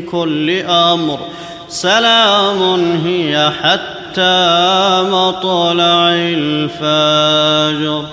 كل أمر سلام هي حتى مطلع الفجر.